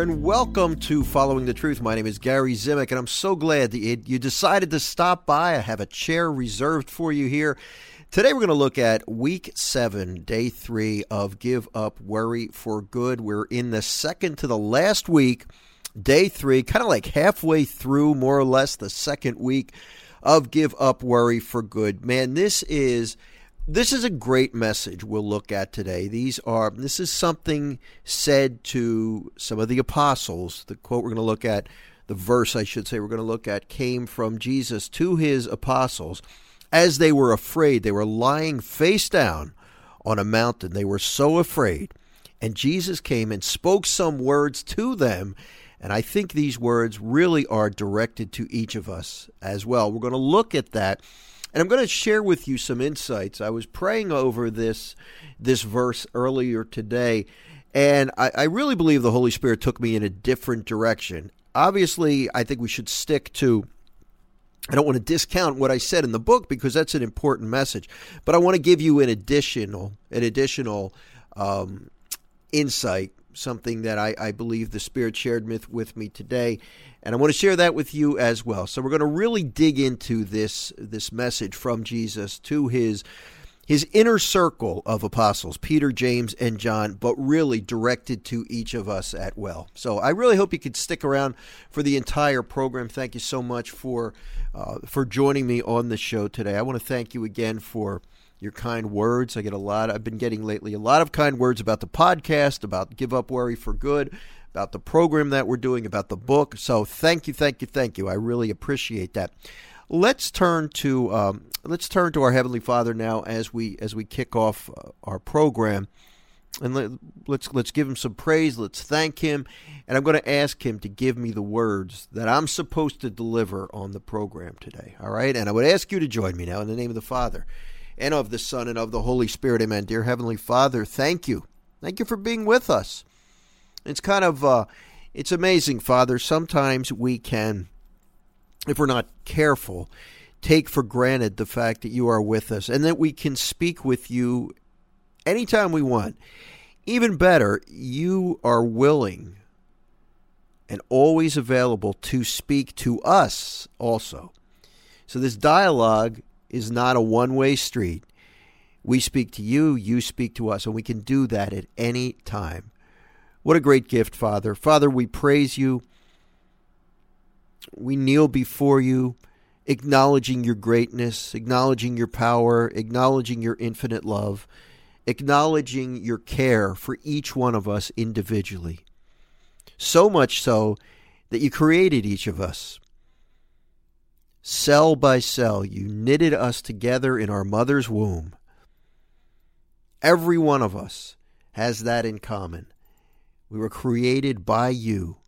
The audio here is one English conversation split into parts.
and welcome to Following the Truth. My name is Gary Zimak, and I'm so glad that you decided to stop by. I have a chair reserved for you here. Today, we're going to look at week seven, day three of Give Up Worry for Good. We're in the second to the last week, day three, kind of like halfway through, more or less, the second week of Give Up Worry for Good. Man, this is this is a great message we'll look at today. These are this is something said to some of the apostles. The quote we're going to look at, the verse I should say we're going to look at came from Jesus to his apostles as they were afraid. They were lying face down on a mountain. They were so afraid. And Jesus came and spoke some words to them. And I think these words really are directed to each of us as well. We're going to look at that and I'm going to share with you some insights. I was praying over this this verse earlier today, and I, I really believe the Holy Spirit took me in a different direction. Obviously, I think we should stick to I don't want to discount what I said in the book because that's an important message, but I want to give you an additional an additional um, insight, something that I, I believe the Spirit shared with, with me today, and I want to share that with you as well. So we're going to really dig into this this message from Jesus to his his inner circle of apostles, Peter, James, and John, but really directed to each of us at well. So I really hope you could stick around for the entire program. Thank you so much for uh, for joining me on the show today. I want to thank you again for your kind words. I get a lot. I've been getting lately a lot of kind words about the podcast, about Give Up Worry for Good, about the program that we're doing, about the book. So thank you, thank you, thank you. I really appreciate that. Let's turn to um, let's turn to our heavenly Father now as we as we kick off uh, our program, and let, let's let's give him some praise. Let's thank him, and I'm going to ask him to give me the words that I'm supposed to deliver on the program today. All right, and I would ask you to join me now in the name of the Father, and of the Son, and of the Holy Spirit. Amen. Dear Heavenly Father, thank you, thank you for being with us. It's kind of uh, it's amazing, Father. Sometimes we can, if we're not careful, take for granted the fact that you are with us and that we can speak with you anytime we want. Even better, you are willing and always available to speak to us also. So this dialogue is not a one way street. We speak to you, you speak to us, and we can do that at any time. What a great gift, Father. Father, we praise you. We kneel before you, acknowledging your greatness, acknowledging your power, acknowledging your infinite love, acknowledging your care for each one of us individually. So much so that you created each of us. Cell by cell, you knitted us together in our mother's womb. Every one of us has that in common. We were created by you.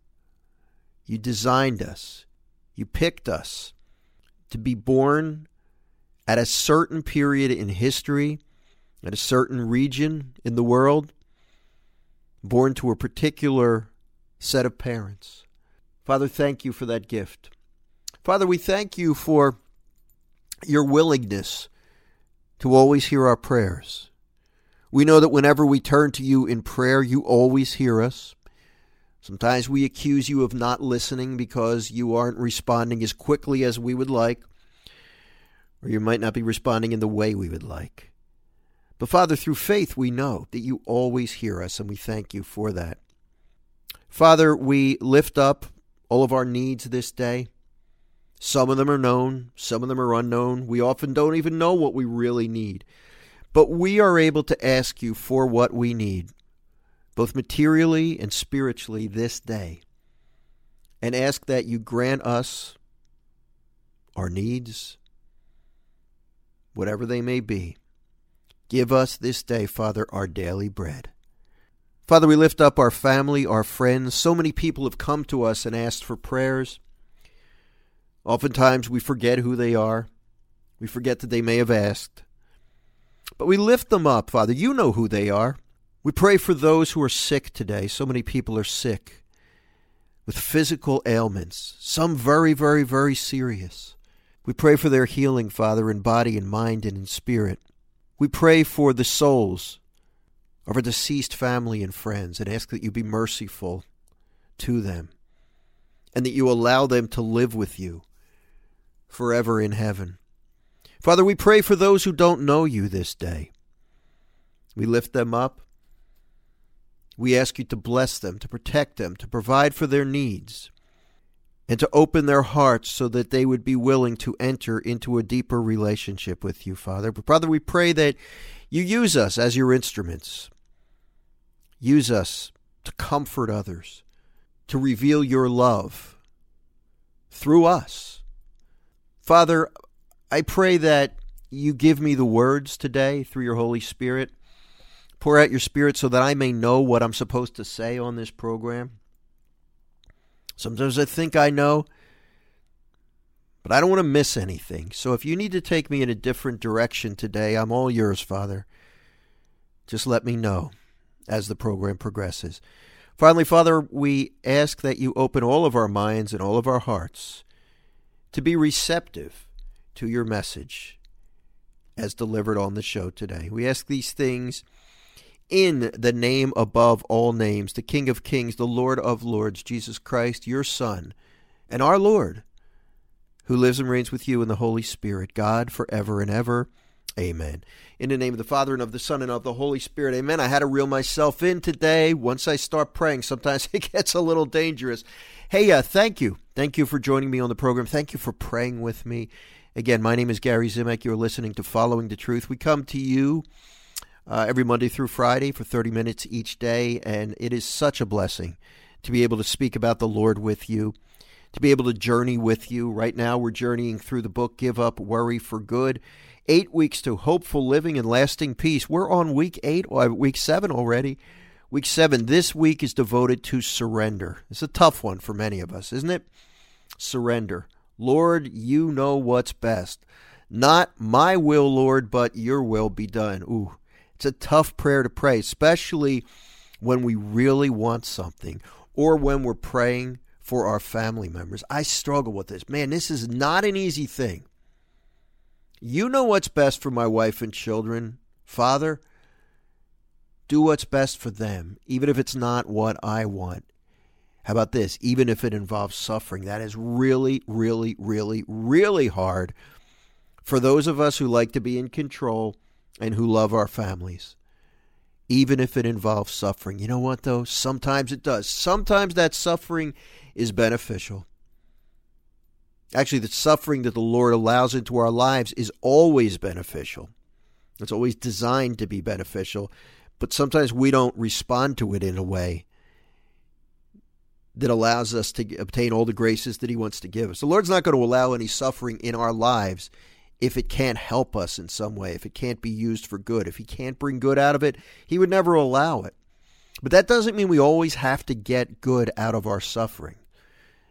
You designed us. You picked us to be born at a certain period in history, at a certain region in the world, born to a particular set of parents. Father, thank you for that gift. Father, we thank you for your willingness to always hear our prayers. We know that whenever we turn to you in prayer, you always hear us. Sometimes we accuse you of not listening because you aren't responding as quickly as we would like, or you might not be responding in the way we would like. But Father, through faith, we know that you always hear us, and we thank you for that. Father, we lift up all of our needs this day. Some of them are known, some of them are unknown. We often don't even know what we really need. But we are able to ask you for what we need, both materially and spiritually, this day, and ask that you grant us our needs, whatever they may be. Give us this day, Father, our daily bread. Father, we lift up our family, our friends. So many people have come to us and asked for prayers. Oftentimes we forget who they are. We forget that they may have asked. But we lift them up, Father. You know who they are. We pray for those who are sick today. So many people are sick with physical ailments, some very, very, very serious. We pray for their healing, Father, in body and mind and in spirit. We pray for the souls of our deceased family and friends and ask that you be merciful to them, and that you allow them to live with you forever in heaven. Father, we pray for those who don't know you this day. We lift them up. We ask you to bless them, to protect them, to provide for their needs, and to open their hearts so that they would be willing to enter into a deeper relationship with you, Father. But, Father, we pray that you use us as your instruments. Use us to comfort others, to reveal your love through us. Father, I pray that you give me the words today through your Holy Spirit. Pour out your Spirit so that I may know what I'm supposed to say on this program. Sometimes I think I know, but I don't want to miss anything. So if you need to take me in a different direction today, I'm all yours, Father. Just let me know as the program progresses. Finally, Father, we ask that you open all of our minds and all of our hearts to be receptive to your message as delivered on the show today. We ask these things in the name above all names, the King of Kings, the Lord of Lords, Jesus Christ, your Son, and our Lord, who lives and reigns with you in the Holy Spirit, God forever and ever. Amen. In the name of the Father and of the Son and of the Holy Spirit. Amen. I had to reel myself in today. Once I start praying, sometimes it gets a little dangerous. Hey, uh, thank you. Thank you for joining me on the program. Thank you for praying with me. Again, my name is Gary Zimak. You're listening to Following the Truth. We come to you uh, every Monday through Friday for 30 minutes each day, and it is such a blessing to be able to speak about the Lord with you, to be able to journey with you. Right now, we're journeying through the book Give Up Worry for Good. Eight weeks to hopeful living and lasting peace. We're on week eight, or week seven already. Week seven, this week is devoted to surrender. It's a tough one for many of us, isn't it? Surrender. Lord, you know what's best. Not my will, Lord, but your will be done. Ooh, it's a tough prayer to pray, especially when we really want something or when we're praying for our family members. I struggle with this. Man, this is not an easy thing. You know what's best for my wife and children. Father, do what's best for them, even if it's not what I want. How about this? Even if it involves suffering, that is really, really, really, really hard for those of us who like to be in control and who love our families. Even if it involves suffering. You know what, though? Sometimes it does. Sometimes that suffering is beneficial. Actually, the suffering that the Lord allows into our lives is always beneficial. It's always designed to be beneficial, but sometimes we don't respond to it in a way that allows us to obtain all the graces that He wants to give us. The Lord's not going to allow any suffering in our lives if it can't help us in some way, if it can't be used for good. If He can't bring good out of it, He would never allow it. But that doesn't mean we always have to get good out of our suffering.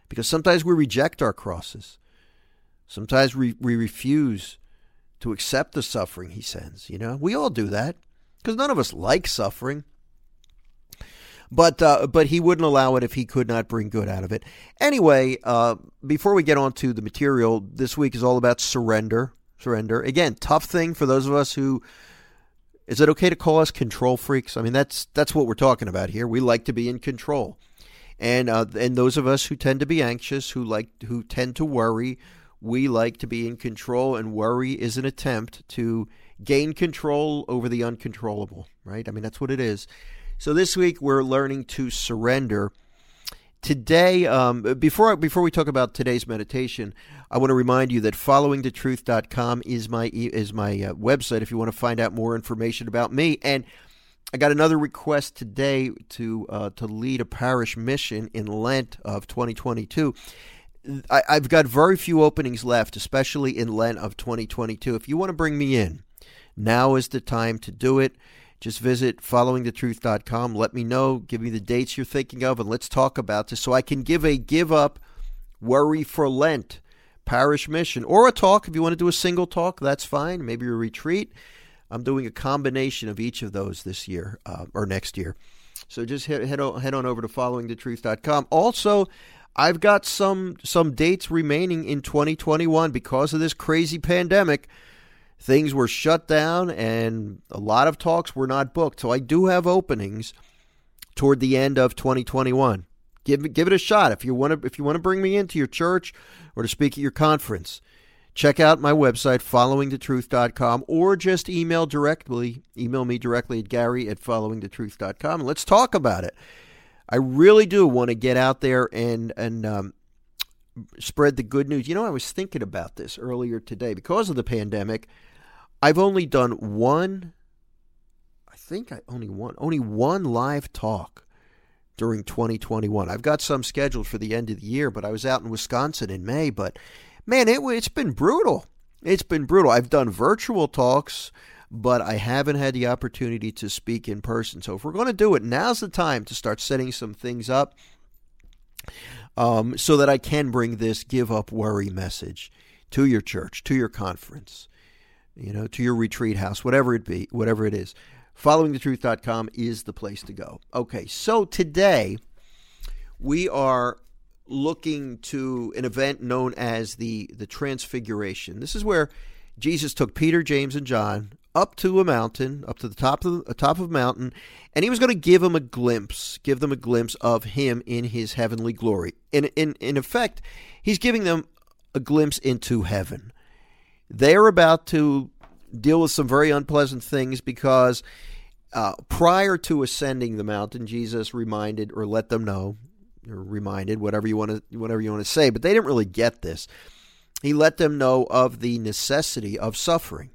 Because sometimes we reject our crosses. Sometimes we, we refuse to accept the suffering he sends. You know, we all do that because none of us like suffering. But uh, but he wouldn't allow it if he could not bring good out of it. Anyway, uh, before we get on to the material, this week is all about surrender. Surrender again, tough thing for those of us who. Is it okay to call us control freaks? I mean, that's that's what we're talking about here. We like to be in control, and uh, and those of us who tend to be anxious, who like who tend to worry, we like to be in control, and worry is an attempt to gain control over the uncontrollable. Right? I mean, that's what it is. So this week we're learning to surrender. Today, um, before before we talk about today's meditation, I want to remind you that followingthetruth.com is my is my uh, website if you want to find out more information about me. And I got another request today to uh, to lead a parish mission in Lent of 2022. I, I've got very few openings left, especially in Lent of 2022. If you want to bring me in, now is the time to do it. Just visit followingthetruth.com. Let me know, give me the dates you're thinking of, and let's talk about this so I can give a give up worry for Lent parish mission or a talk. If you want to do a single talk, that's fine. Maybe a retreat. I'm doing a combination of each of those this year uh, or next year. So just head, head, on, head on over to followingthetruth.com. Also, I've got some some dates remaining in 2021 because of this crazy pandemic things were shut down and a lot of talks were not booked. So I do have openings toward the end of 2021. give give it a shot. If you want to if you want to bring me into your church or to speak at your conference, check out my website followingthetruth.com or just email directly email me directly at gary at followingthetruth.com and let's talk about it. I really do want to get out there and and um, spread the good news. You know, I was thinking about this earlier today because of the pandemic. I've only done one. I think I only one only one live talk during 2021. I've got some scheduled for the end of the year, but I was out in Wisconsin in May. But man, it, it's been brutal. It's been brutal. I've done virtual talks, but I haven't had the opportunity to speak in person. So if we're going to do it, now's the time to start setting some things up um, so that I can bring this give up worry message to your church, to your conference, you know, to your retreat house, whatever it be, whatever it is. Followingthetruth.com is the place to go. Okay, so today we are looking to an event known as the the Transfiguration. This is where Jesus took Peter, James, and John up to a mountain, up to the top of the top of a mountain, and he was going to give them a glimpse, give them a glimpse of him in his heavenly glory. In in in effect, he's giving them a glimpse into heaven. They're about to deal with some very unpleasant things because uh, prior to ascending the mountain, Jesus reminded or let them know, or reminded whatever you want to whatever you want to say, but they didn't really get this. He let them know of the necessity of suffering.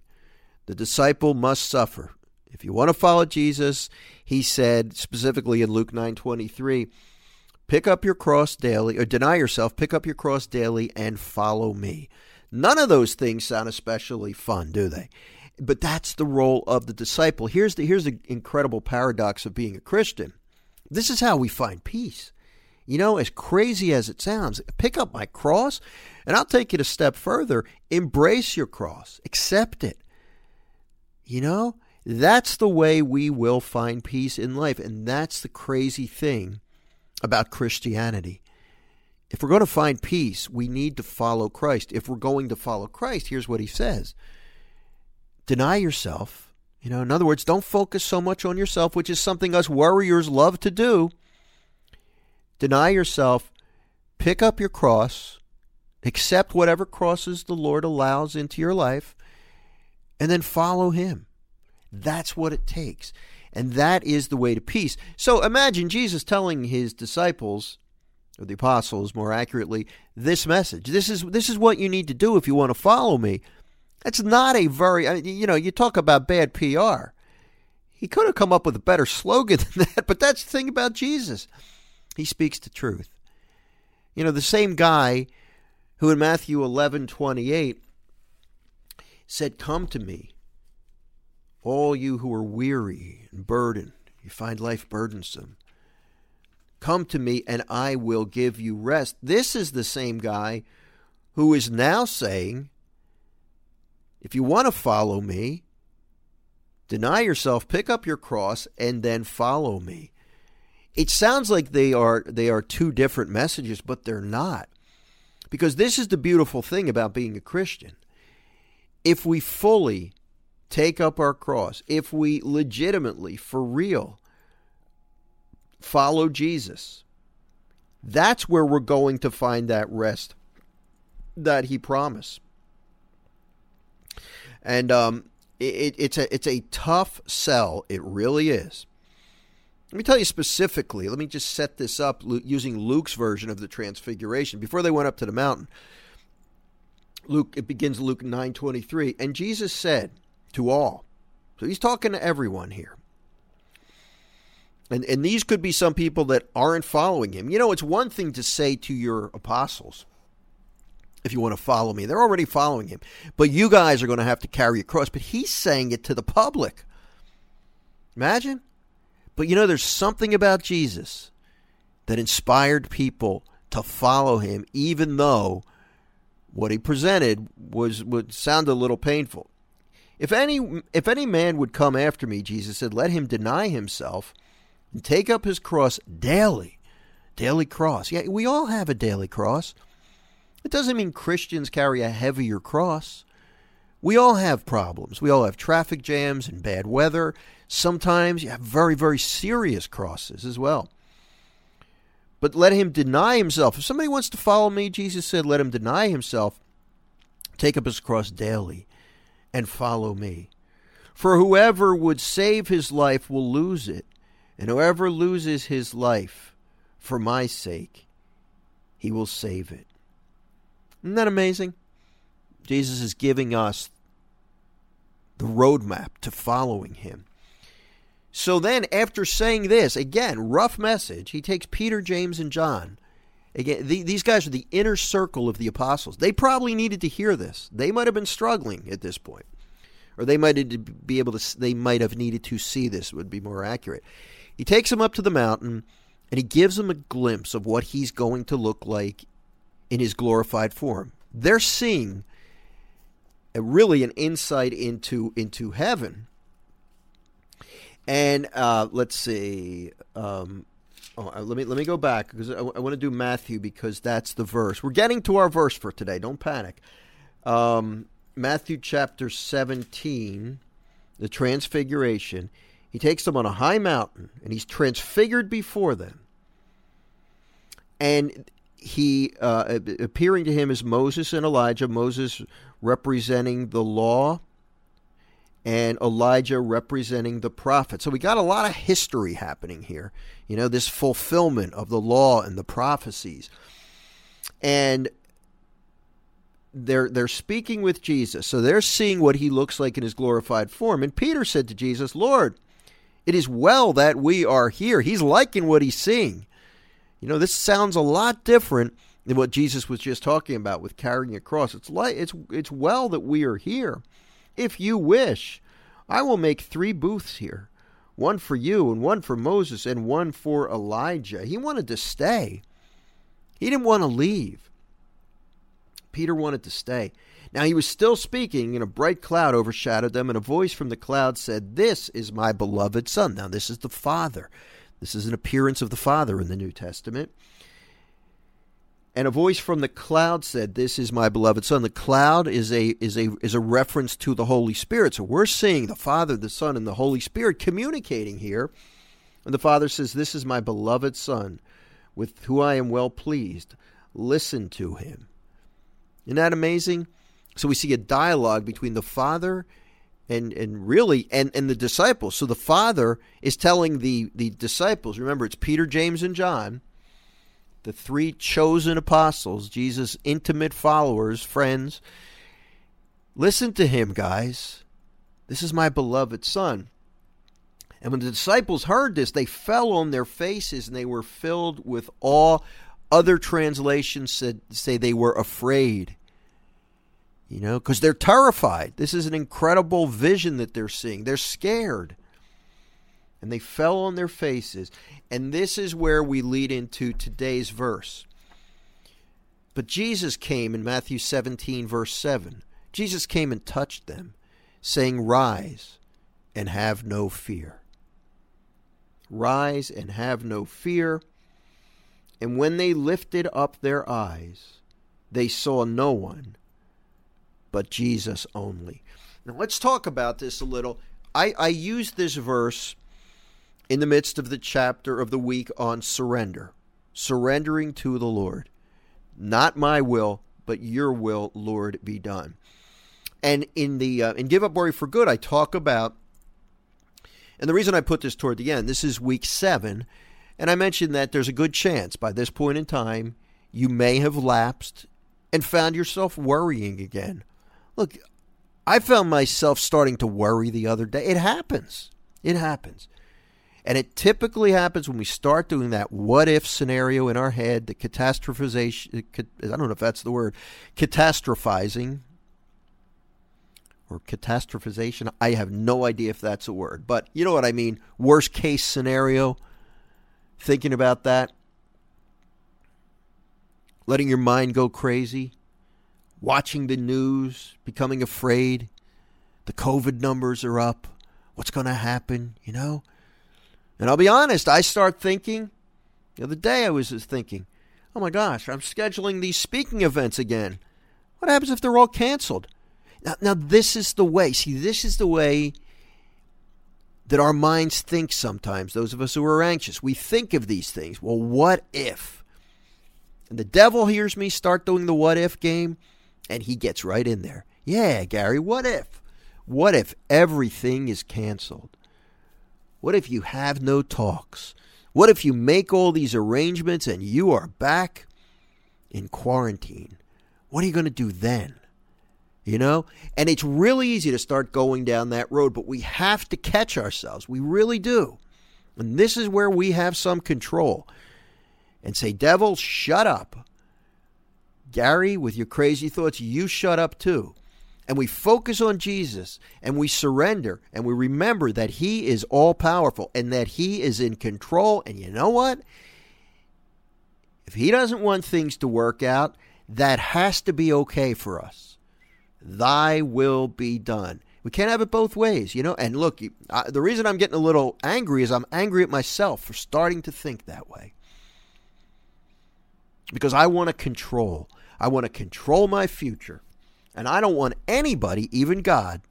The disciple must suffer. If you want to follow Jesus, he said specifically in Luke 9:23, pick up your cross daily or deny yourself, pick up your cross daily and follow me. None of those things sound especially fun, do they? But that's the role of the disciple. Here's the here's the incredible paradox of being a Christian. This is how we find peace. You know, as crazy as it sounds, pick up my cross, and I'll take it a step further. Embrace your cross, accept it. You know, that's the way we will find peace in life. And that's the crazy thing about Christianity. If we're going to find peace, we need to follow Christ. If we're going to follow Christ, here's what he says deny yourself. You know, in other words, don't focus so much on yourself, which is something us warriors love to do. Deny yourself, pick up your cross, accept whatever crosses the Lord allows into your life, and then follow him. That's what it takes. And that is the way to peace. So imagine Jesus telling his disciples, or the apostles more accurately, this message. This is this is what you need to do if you want to follow me. That's not a very you know, you talk about bad PR. He could have come up with a better slogan than that, but that's the thing about Jesus. He speaks the truth. You know, the same guy who in Matthew 11, 28 said, Come to me, all you who are weary and burdened, you find life burdensome. Come to me, and I will give you rest. This is the same guy who is now saying, If you want to follow me, deny yourself, pick up your cross, and then follow me. It sounds like they are they are two different messages, but they're not. Because this is the beautiful thing about being a Christian if we fully take up our cross, if we legitimately, for real, follow Jesus, that's where we're going to find that rest that he promised. And um, it, it's a it's a tough sell. It really is. Let me tell you specifically. Let me just set this up using Luke's version of the Transfiguration. Before they went up to the mountain, Luke it begins Luke 9:23 and Jesus said to all. So he's talking to everyone here. And and these could be some people that aren't following him. You know, it's one thing to say to your apostles if you want to follow me. They're already following him. But you guys are going to have to carry a cross, but he's saying it to the public. Imagine? But you know there's something about Jesus that inspired people to follow him even though what he presented was would sound a little painful. If any if any man would come after me, Jesus said, let him deny himself and take up his cross daily. Daily cross. Yeah, we all have a daily cross. It doesn't mean Christians carry a heavier cross. We all have problems. We all have traffic jams and bad weather. Sometimes you have very, very serious crosses as well. But let him deny himself. If somebody wants to follow me, Jesus said, let him deny himself, take up his cross daily, and follow me. For whoever would save his life will lose it, and whoever loses his life for my sake, he will save it. Isn't that amazing? Jesus is giving us the roadmap to following him. So then, after saying this, again, rough message, he takes Peter, James, and John. Again, the, these guys are the inner circle of the apostles. They probably needed to hear this. They might have been struggling at this point, or they might be able to. They might have needed to see this. Would be more accurate. He takes him up to the mountain, and he gives him a glimpse of what he's going to look like in his glorified form. They're seeing a, really an insight into into heaven and uh, let's see. Um, oh, uh, let me let me go back because I, want to do Matthew because that's the verse. We're getting to our verse for today. Don't panic. Um, Matthew chapter seventeen, the Transfiguration. He takes them on a high mountain and he's transfigured before them. And he uh, appearing to him as Moses and Elijah. Moses representing the law and Elijah representing the prophet. So we got a lot of history happening here. You know, this fulfillment of the law and the prophecies. And they're they're speaking with Jesus. So they're seeing what he looks like in his glorified form. And Peter said to Jesus, "Lord, it is well that we are here." He's liking what he's seeing. You know, this sounds a lot different than what Jesus was just talking about with carrying a cross. It's like it's it's well that we are here. If you wish, I will make three booths here one for you, and one for Moses, and one for Elijah. He wanted to stay, he didn't want to leave. Peter wanted to stay. Now he was still speaking, and a bright cloud overshadowed them, and a voice from the cloud said, This is my beloved Son. Now, this is the Father. This is an appearance of the Father in the New Testament. And a voice from the cloud said, "This is my beloved son." The cloud is a is a is a reference to the Holy Spirit. So we're seeing the Father, the Son, and the Holy Spirit communicating here. And the Father says, "This is my beloved son, with who I am well pleased. Listen to him." Isn't that amazing? So we see a dialogue between the Father and and really and and the disciples. So the Father is telling the the disciples. Remember, it's Peter, James, and John the three chosen apostles, Jesus' intimate followers, friends. Listen to him, guys. This is my beloved Son. And when the disciples heard this, they fell on their faces and they were filled with awe. Other translations said, say they were afraid. You know, because they're terrified. This is an incredible vision that they're seeing. They're scared and they fell on their faces. And this is where we lead into today's verse. But Jesus came in Matthew 17, verse 7. Jesus came and touched them, saying, Rise and have no fear. Rise and have no fear. And when they lifted up their eyes, they saw no one but Jesus only. Now let's talk about this a little. I, I use this verse in the midst of the chapter of the week on surrender, surrendering to the Lord. Not my will, but your will, Lord, be done. And in the uh, in Give Up Worry for Good, I talk about, and the reason I put this toward the end, this is week seven, and I mentioned that there's a good chance by this point in time you may have lapsed and found yourself worrying again. Look, I found myself starting to worry the other day. It happens. It happens. And it typically happens when we start doing that what if scenario in our head, the catastrophization, I don't know if that's the word, catastrophizing or catastrophization. I have no idea if that's a word, but you know what I mean. Worst case scenario, thinking about that, letting your mind go crazy, watching the news, becoming afraid. The COVID numbers are up. What's going to happen? You know? And I'll be honest, I start thinking, the other day I was thinking, oh my gosh, I'm scheduling these speaking events again. What happens if they're all canceled? Now, now this is the way. See, this is the way that our minds think sometimes, those of us who are anxious. We think of these things. Well, what if? And the devil hears me start doing the what if game, and he gets right in there. Yeah, Gary, what if? What if everything is canceled? What if you have no talks? What if you make all these arrangements and you are back in quarantine? What are you going to do then? You know? And it's really easy to start going down that road, but we have to catch ourselves. We really do. And this is where we have some control. And say, Devil, shut up. Gary, with your crazy thoughts, you shut up too. And we focus on Jesus and we surrender and we remember that He is all powerful and that He is in control. And you know what? If He doesn't want things to work out, that has to be okay for us. Thy will be done. We can't have it both ways, you know? And look, I, the reason I'm getting a little angry is I'm angry at myself for starting to think that way. Because I want to control. I want to control my future. And I don't want anybody, even God,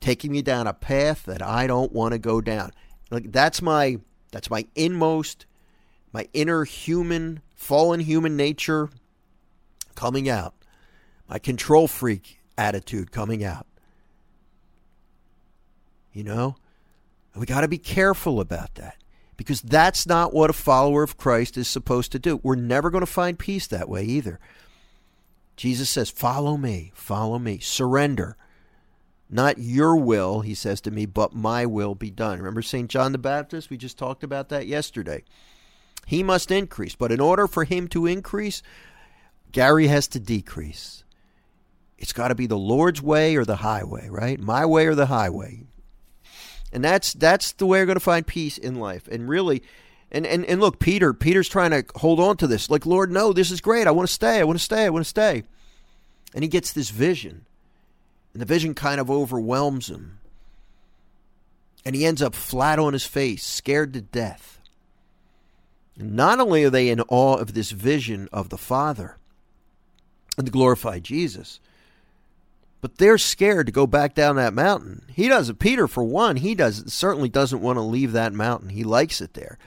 taking me down a path that I don't want to go down. Like that's my that's my inmost, my inner human, fallen human nature coming out. My control freak attitude coming out. You know? we got to be careful about that because that's not what a follower of Christ is supposed to do. We're never going to find peace that way either. Jesus says, Follow me, follow me, surrender. Not your will, he says to me, but my will be done. Remember St. John the Baptist? We just talked about that yesterday. He must increase, but in order for him to increase, Gary has to decrease. It's got to be the Lord's way or the highway, right? My way or the highway. And that's that's the way we're going to find peace in life. And really, and, and, and look, Peter, Peter's trying to hold on to this. Like, Lord, no, this is great. I want to stay. I want to stay. I want to stay. And he gets this vision. And the vision kind of overwhelms him. And he ends up flat on his face, scared to death. And not only are they in awe of this vision of the Father and the glorified Jesus, but they're scared to go back down that mountain. He doesn't. Peter, for one, he does certainly doesn't want to leave that mountain. He likes it there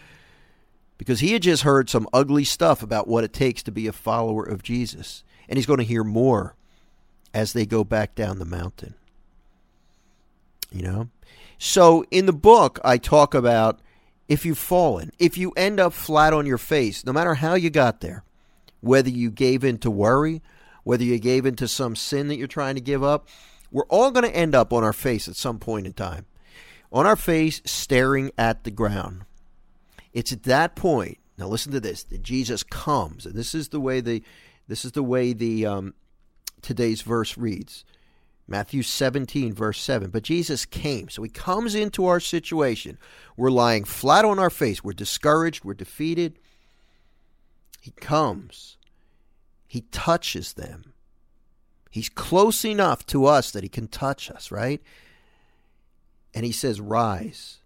because he had just heard some ugly stuff about what it takes to be a follower of Jesus, and he's going to hear more as they go back down the mountain. You know, so in the book, I talk about if you've fallen, if you end up flat on your face, no matter how you got there, whether you gave in to worry whether you gave into some sin that you're trying to give up, we're all going to end up on our face at some point in time. On our face, staring at the ground. It's at that point. Now listen to this: that Jesus comes, and this is the way the this is the way the um, today's verse reads. Matthew 17, verse 7. But Jesus came. So he comes into our situation. We're lying flat on our face. We're discouraged. We're defeated. He comes he touches them. He's close enough to us that he can touch us, right? And he says, Rise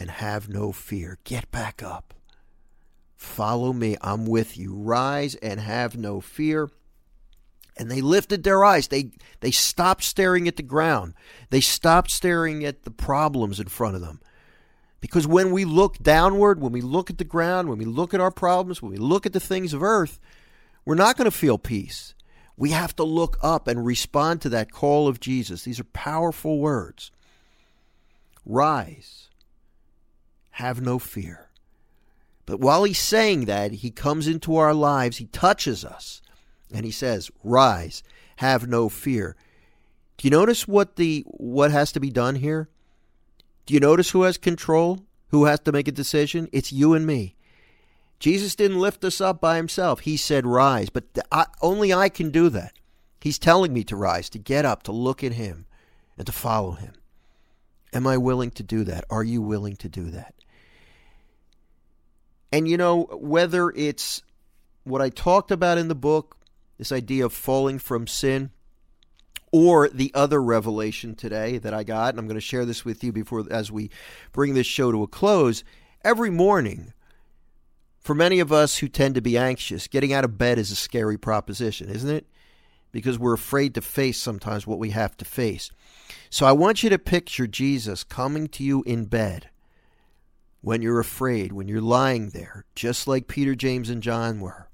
and have no fear. Get back up. Follow me. I'm with you. Rise and have no fear. And they lifted their eyes. They they stopped staring at the ground. They stopped staring at the problems in front of them. Because when we look downward, when we look at the ground, when we look at our problems, when we look at the things of earth, we're not going to feel peace. We have to look up and respond to that call of Jesus. These are powerful words. Rise, have no fear. But while he's saying that, he comes into our lives, he touches us, and he says, Rise, have no fear. Do you notice what the what has to be done here? Do you notice who has control? Who has to make a decision? It's you and me. Jesus didn't lift us up by himself. He said, Rise. But I, only I can do that. He's telling me to rise, to get up, to look at him, and to follow him. Am I willing to do that? Are you willing to do that? And you know, whether it's what I talked about in the book, this idea of falling from sin, or the other revelation today that I got, and I'm going to share this with you before as we bring this show to a close. Every morning, for many of us who tend to be anxious, getting out of bed is a scary proposition, isn't it? because we're afraid to face sometimes what we have to face. So I want you to picture Jesus coming to you in bed when you're afraid, when you're lying there, just like Peter, James, and John were,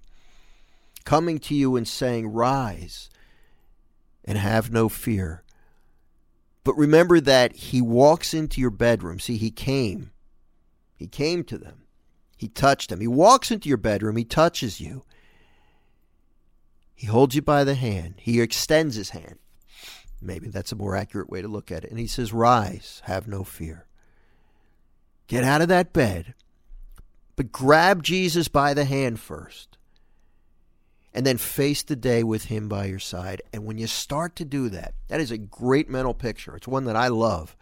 coming to you and saying, Rise and have no fear. But remember that he walks into your bedroom. See, he came. He came to them. He touched them. He walks into your bedroom. He touches you. He holds you by the hand. He extends his hand. Maybe that's a more accurate way to look at it. And he says, Rise, have no fear. Get out of that bed, but grab Jesus by the hand first. And then face the day with him by your side. And when you start to do that, that is a great mental picture. It's one that I love.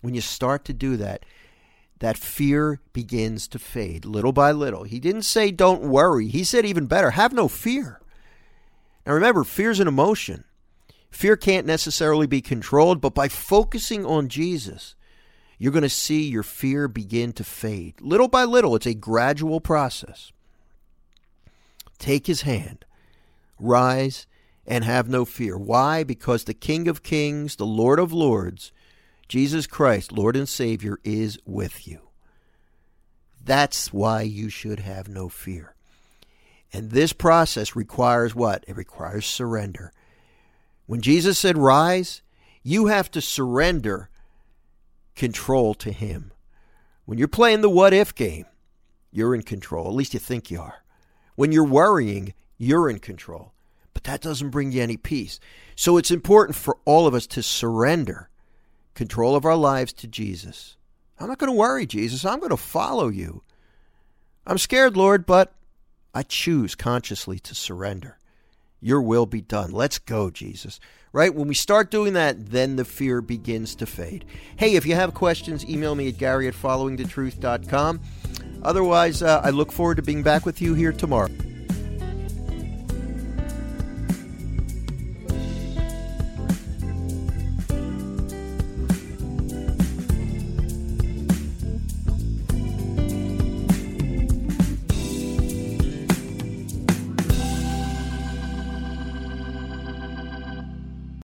When you start to do that, that fear begins to fade little by little. He didn't say don't worry. He said even better, have no fear. Now remember, fear's an emotion. Fear can't necessarily be controlled, but by focusing on Jesus, you're going to see your fear begin to fade. Little by little, it's a gradual process. Take his hand, rise, and have no fear. Why? Because the King of Kings, the Lord of Lords, Jesus Christ, Lord and Savior, is with you. That's why you should have no fear. And this process requires what? It requires surrender. When Jesus said, Rise, you have to surrender control to Him. When you're playing the what if game, you're in control. At least you think you are. When you're worrying, you're in control. But that doesn't bring you any peace. So it's important for all of us to surrender control of our lives to Jesus. I'm not going to worry, Jesus. I'm going to follow you. I'm scared, Lord, but I choose consciously to surrender. Your will be done. Let's go, Jesus. Right? When we start doing that, then the fear begins to fade. Hey, if you have questions, email me at gary at followingthetruth.com. Otherwise, uh, I look forward to being back with you here tomorrow.